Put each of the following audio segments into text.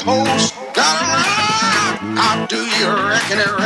Post, gotta a How do you reckon it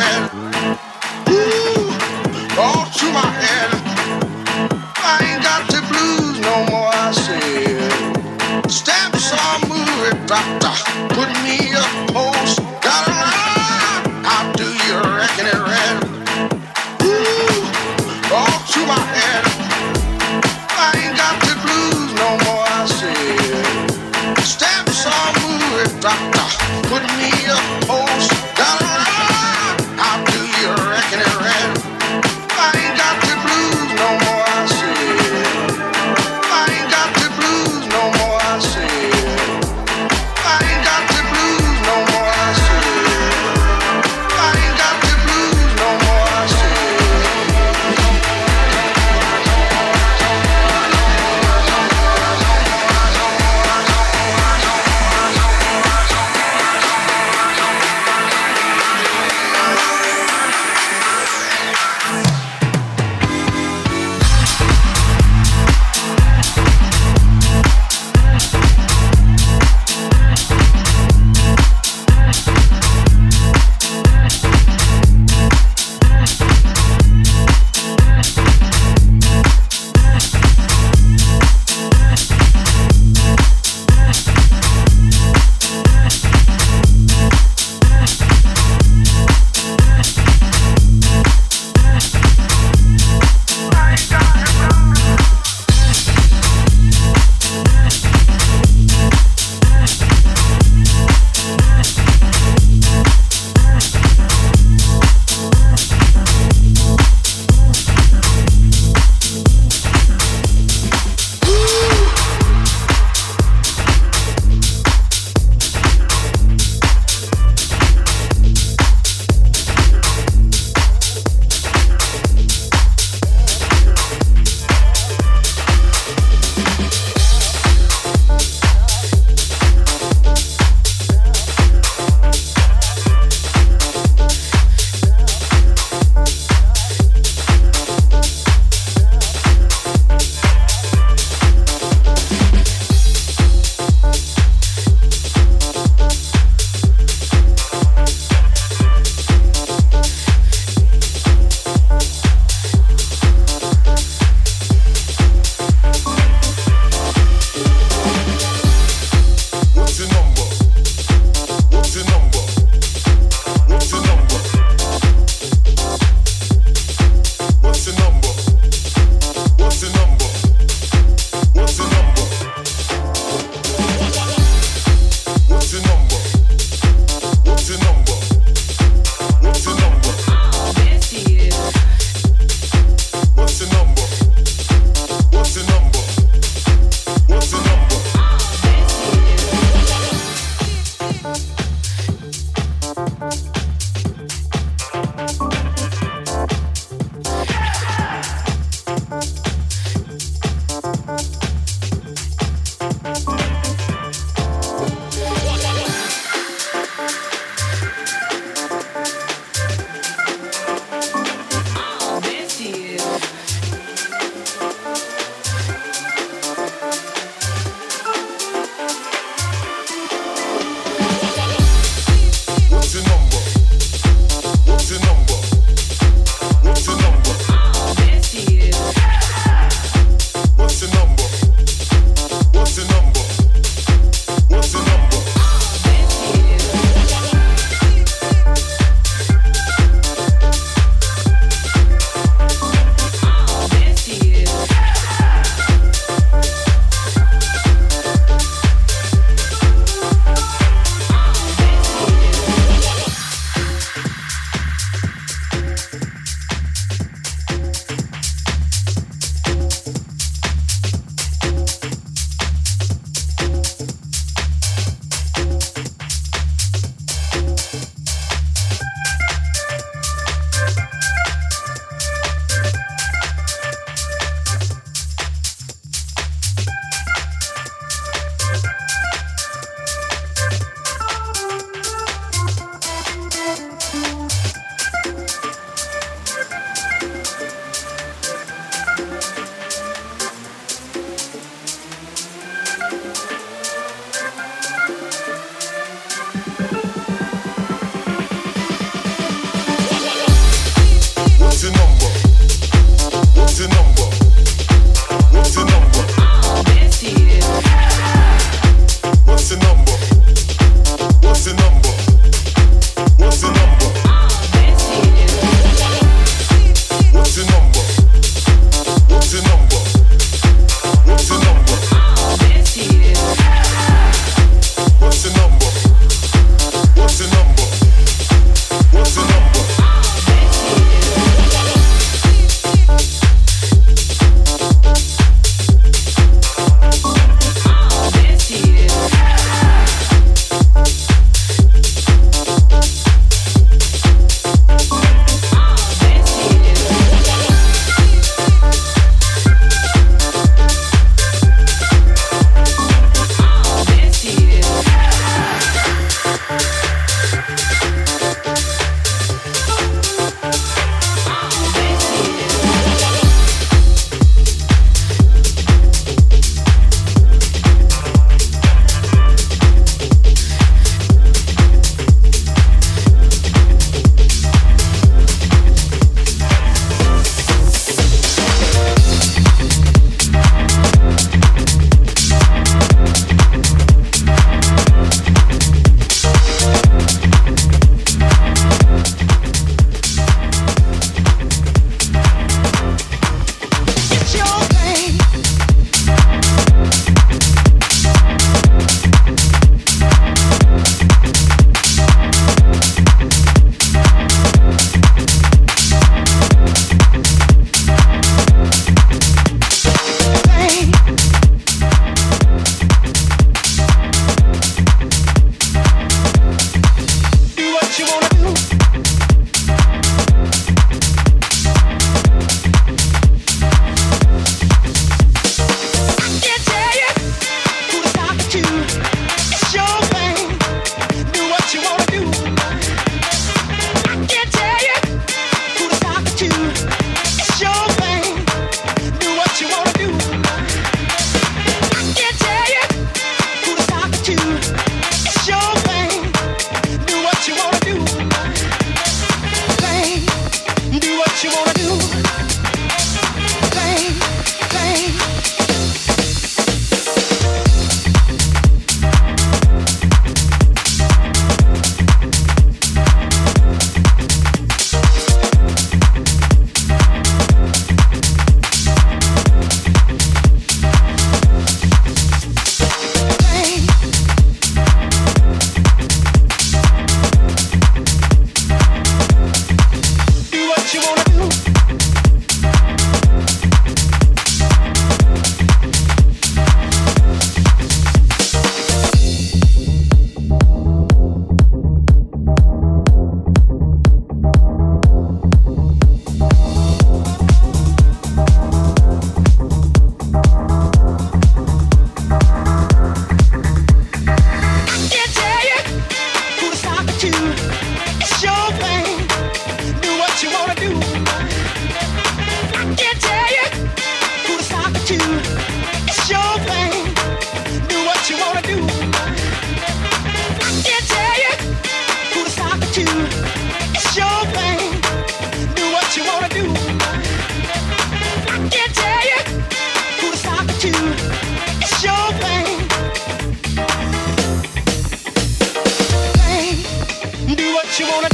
you wanna.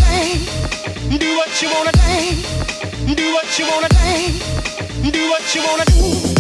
Do what you wanna. Do what you wanna. Do what you wanna do.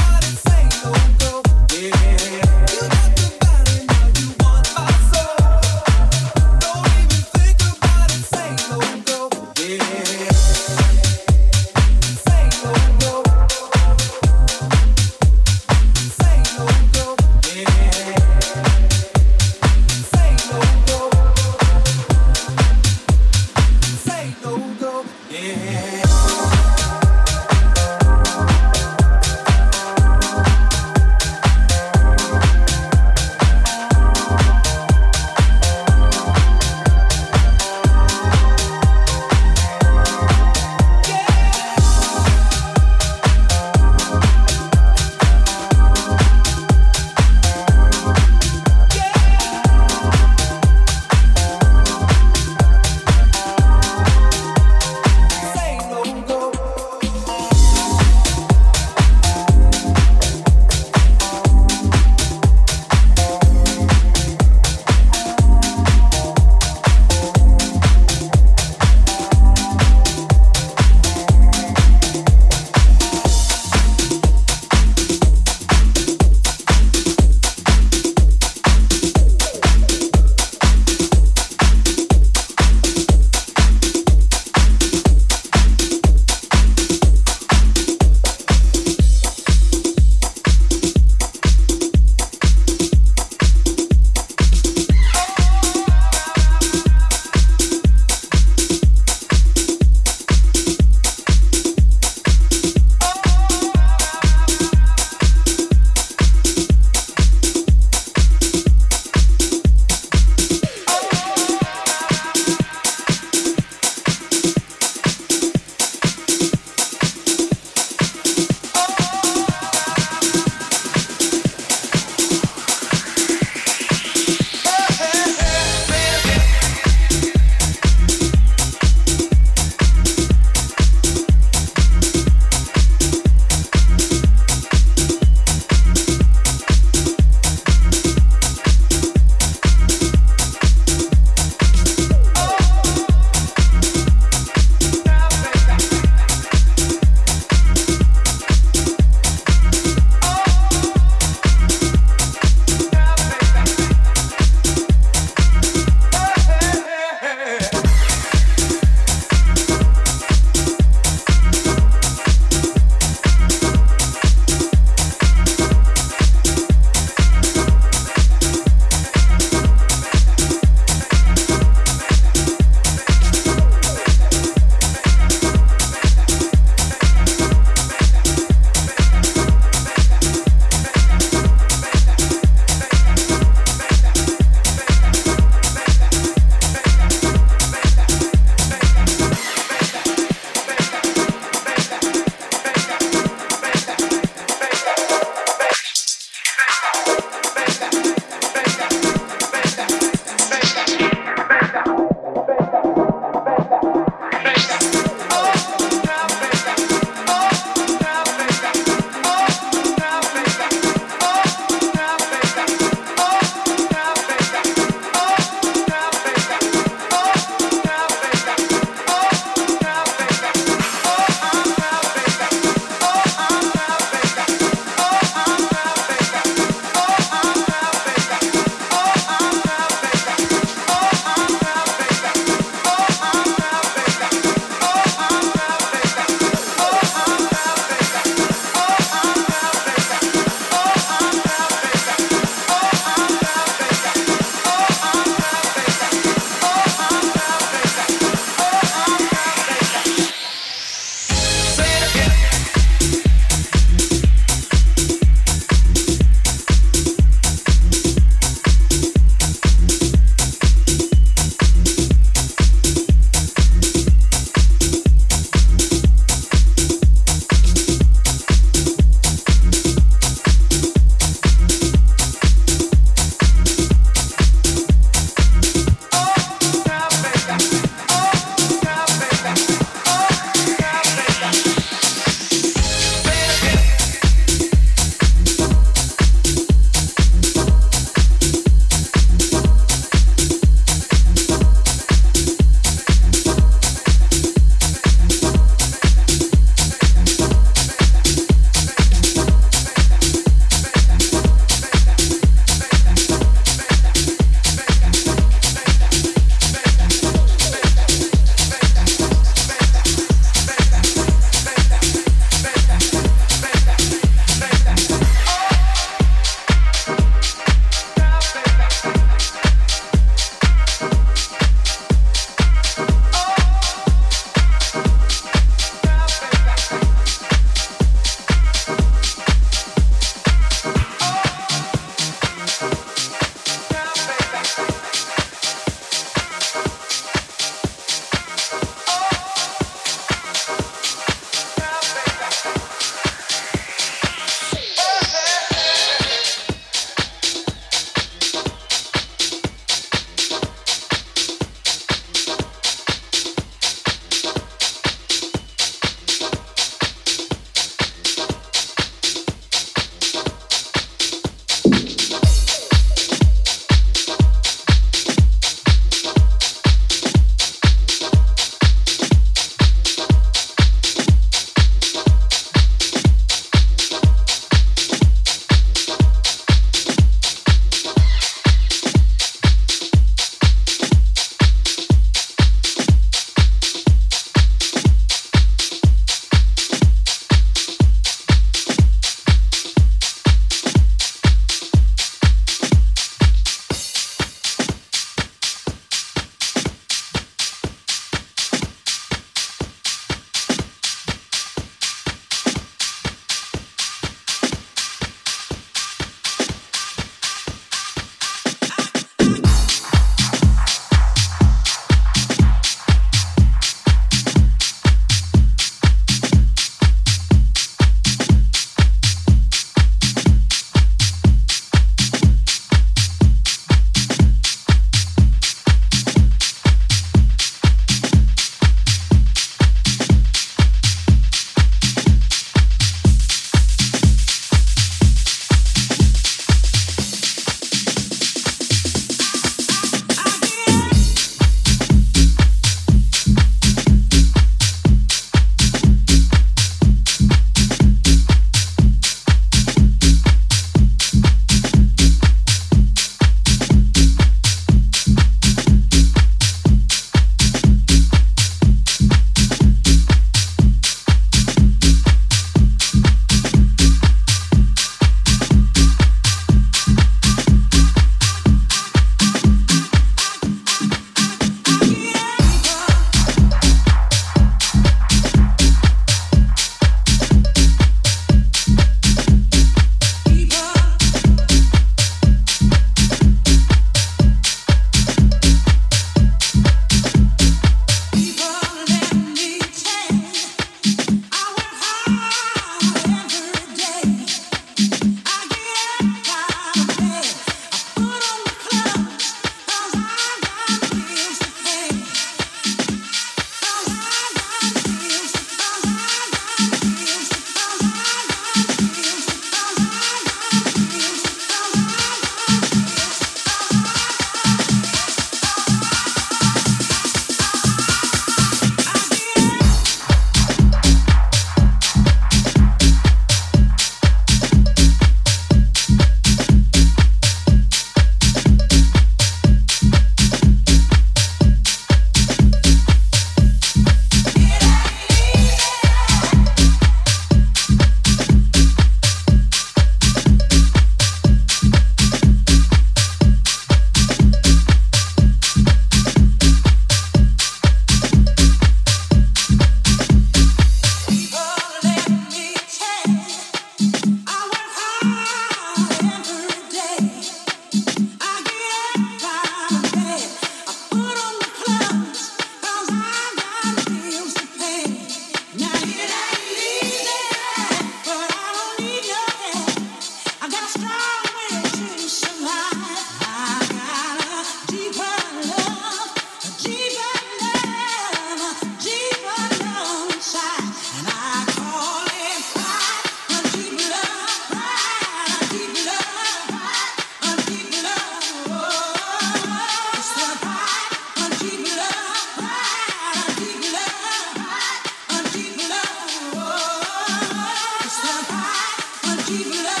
keep it up.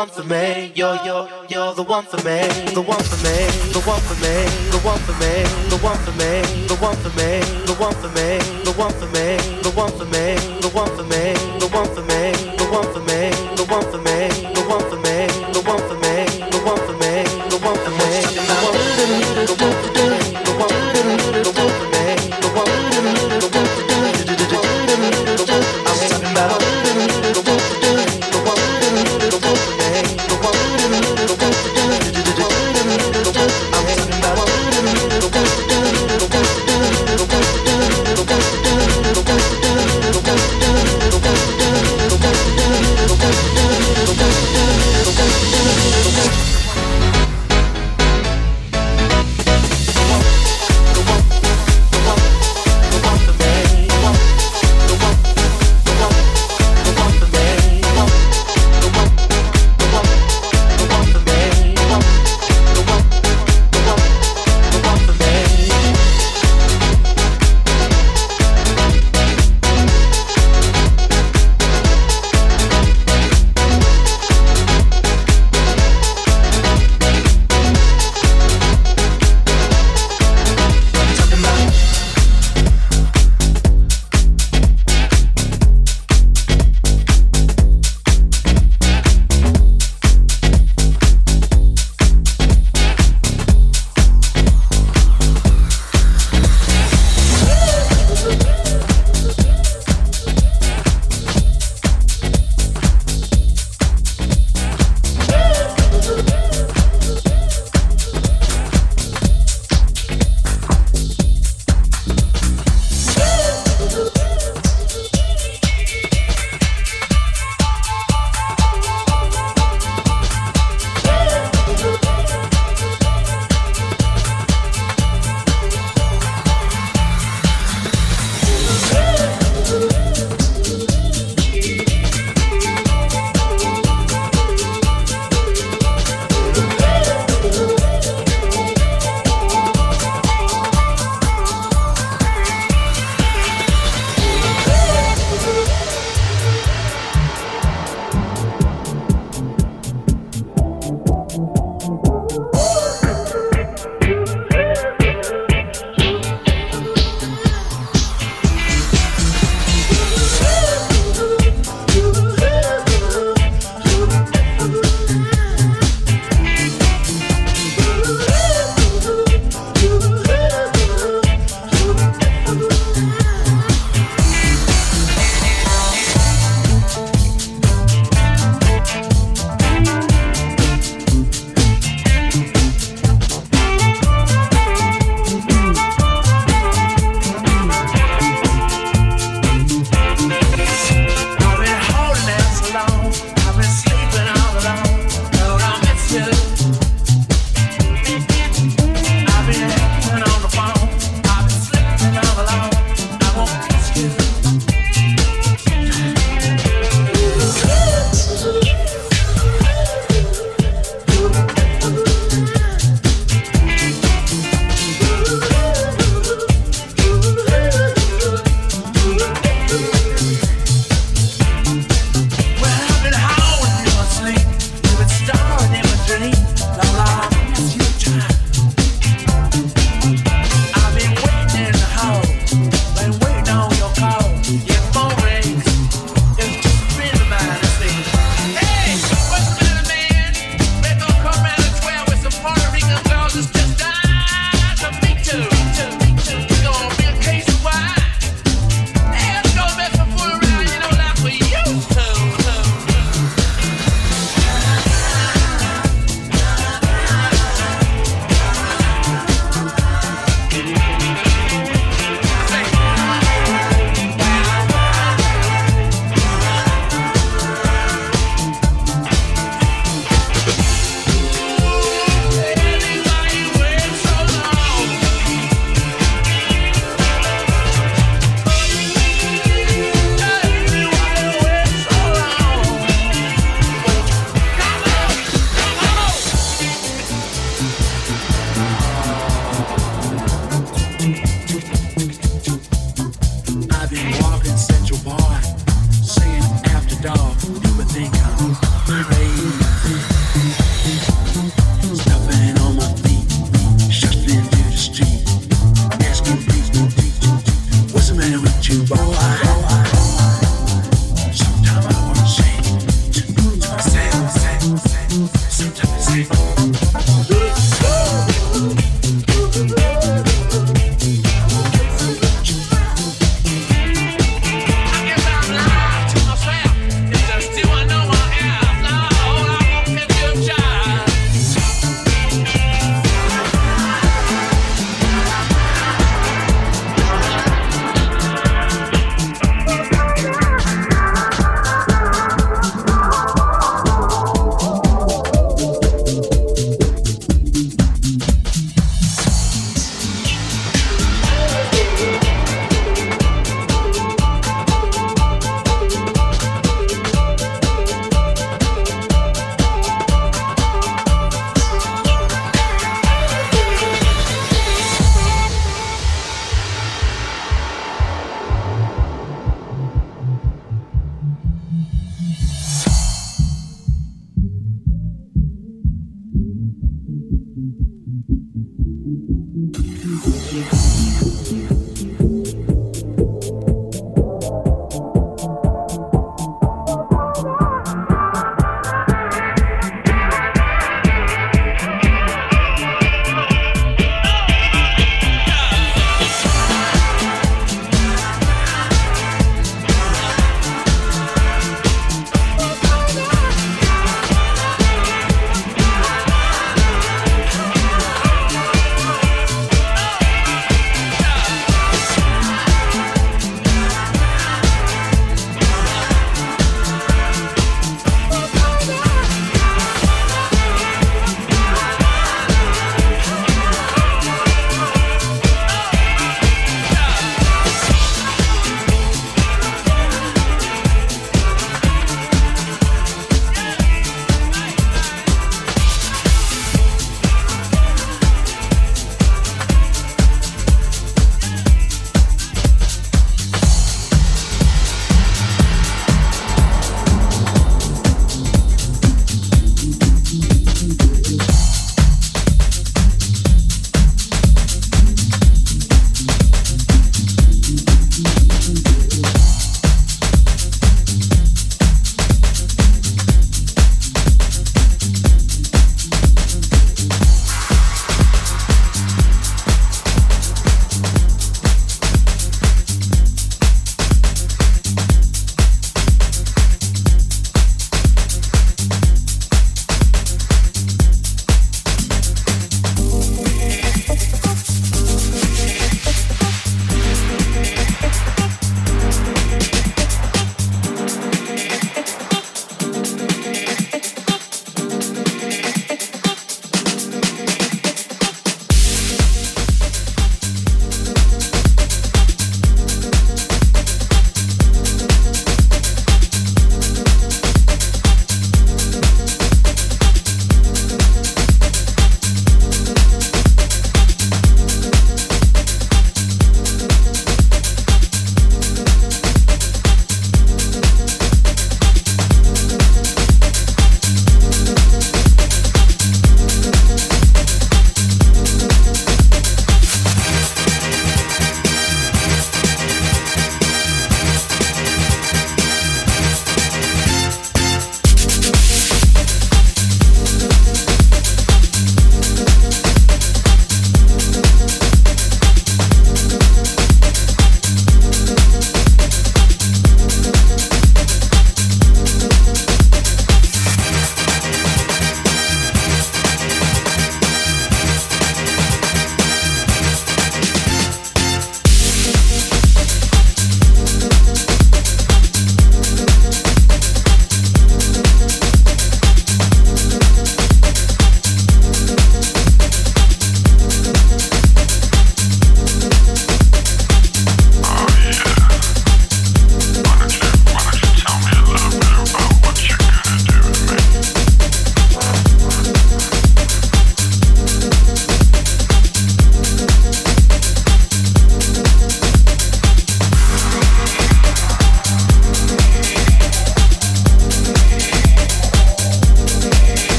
one for me. You're, you're, you're the one for me. The one for me. The one for me. The one for me. The one for me. The one for me. The one for me. The one for me. The one for me.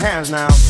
Hands now.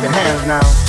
Clap your hands now.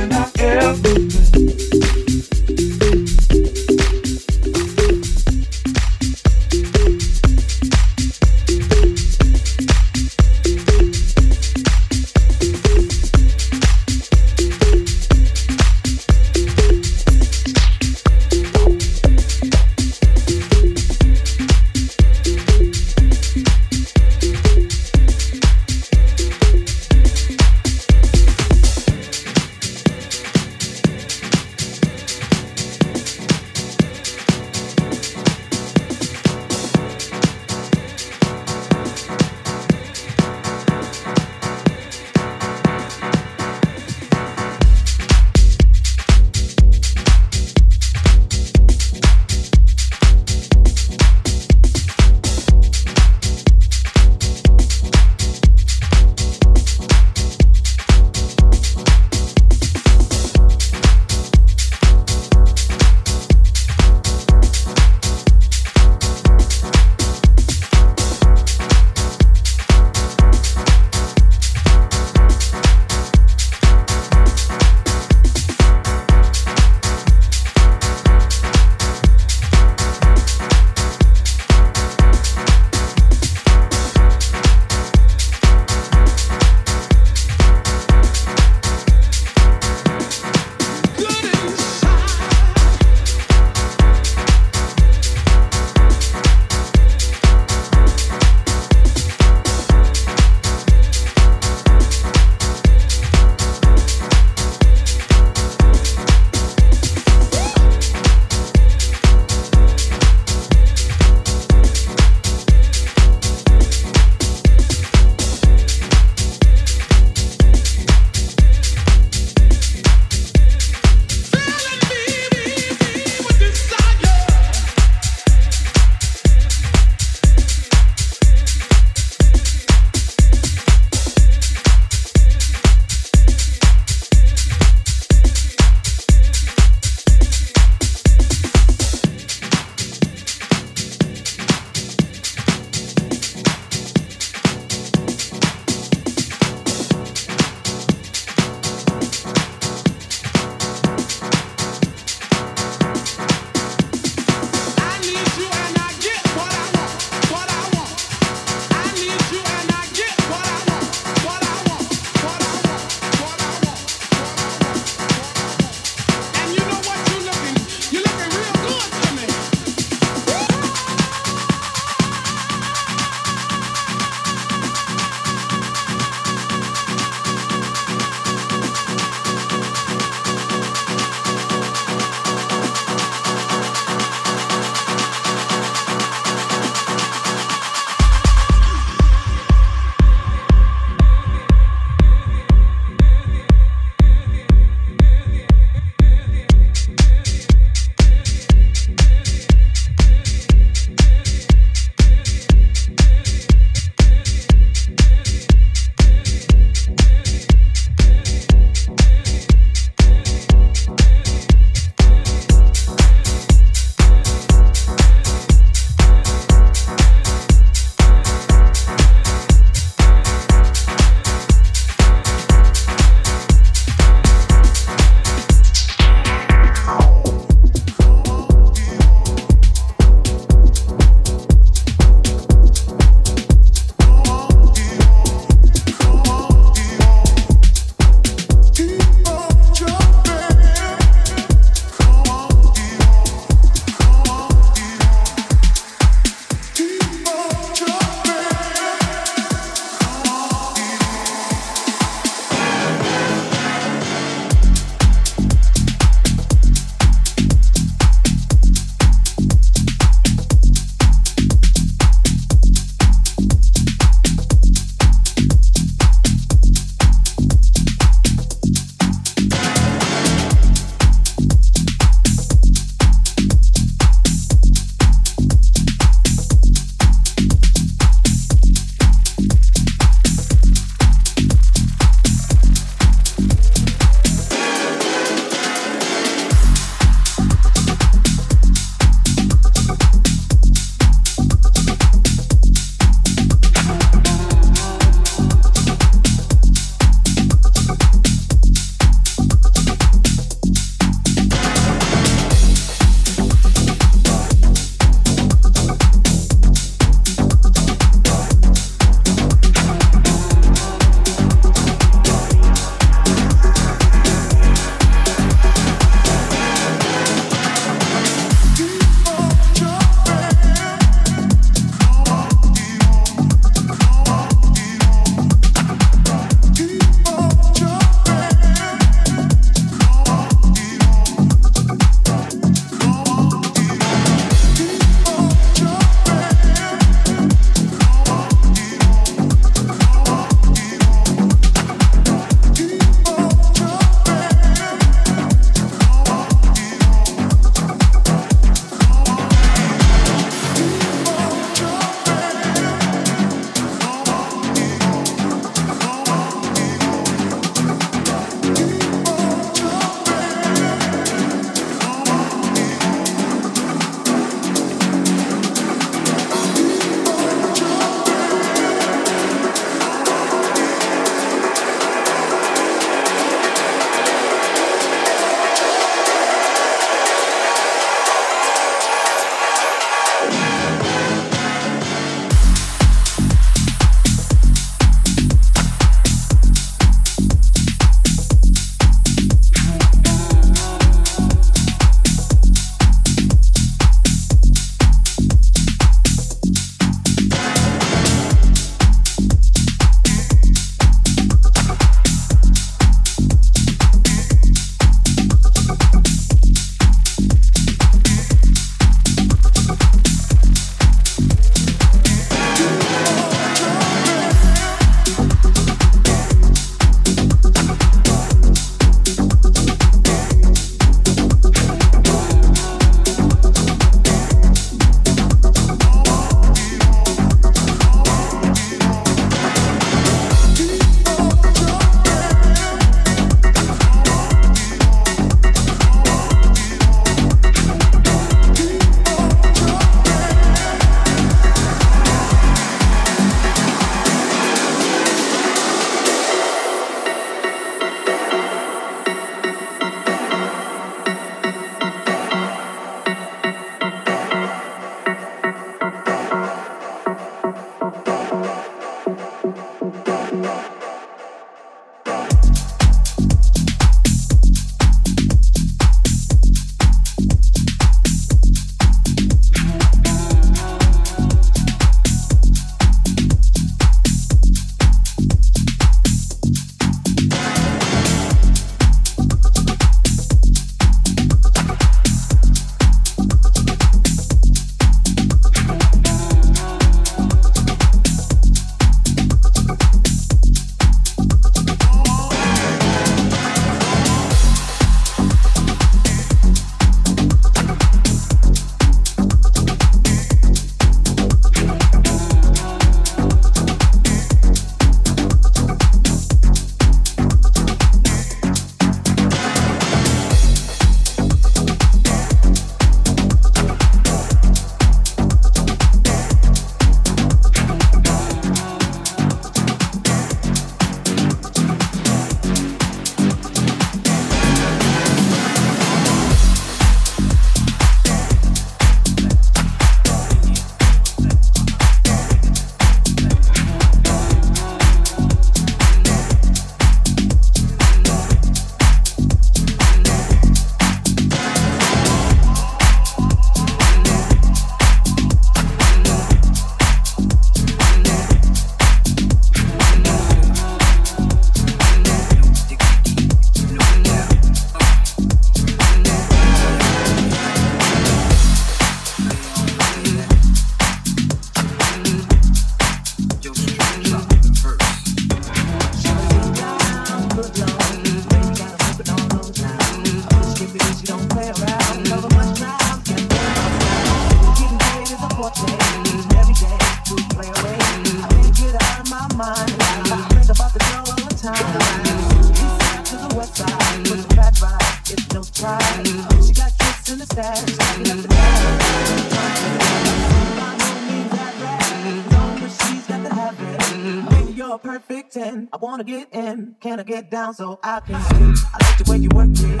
Down so I can sing? I like the way you work it.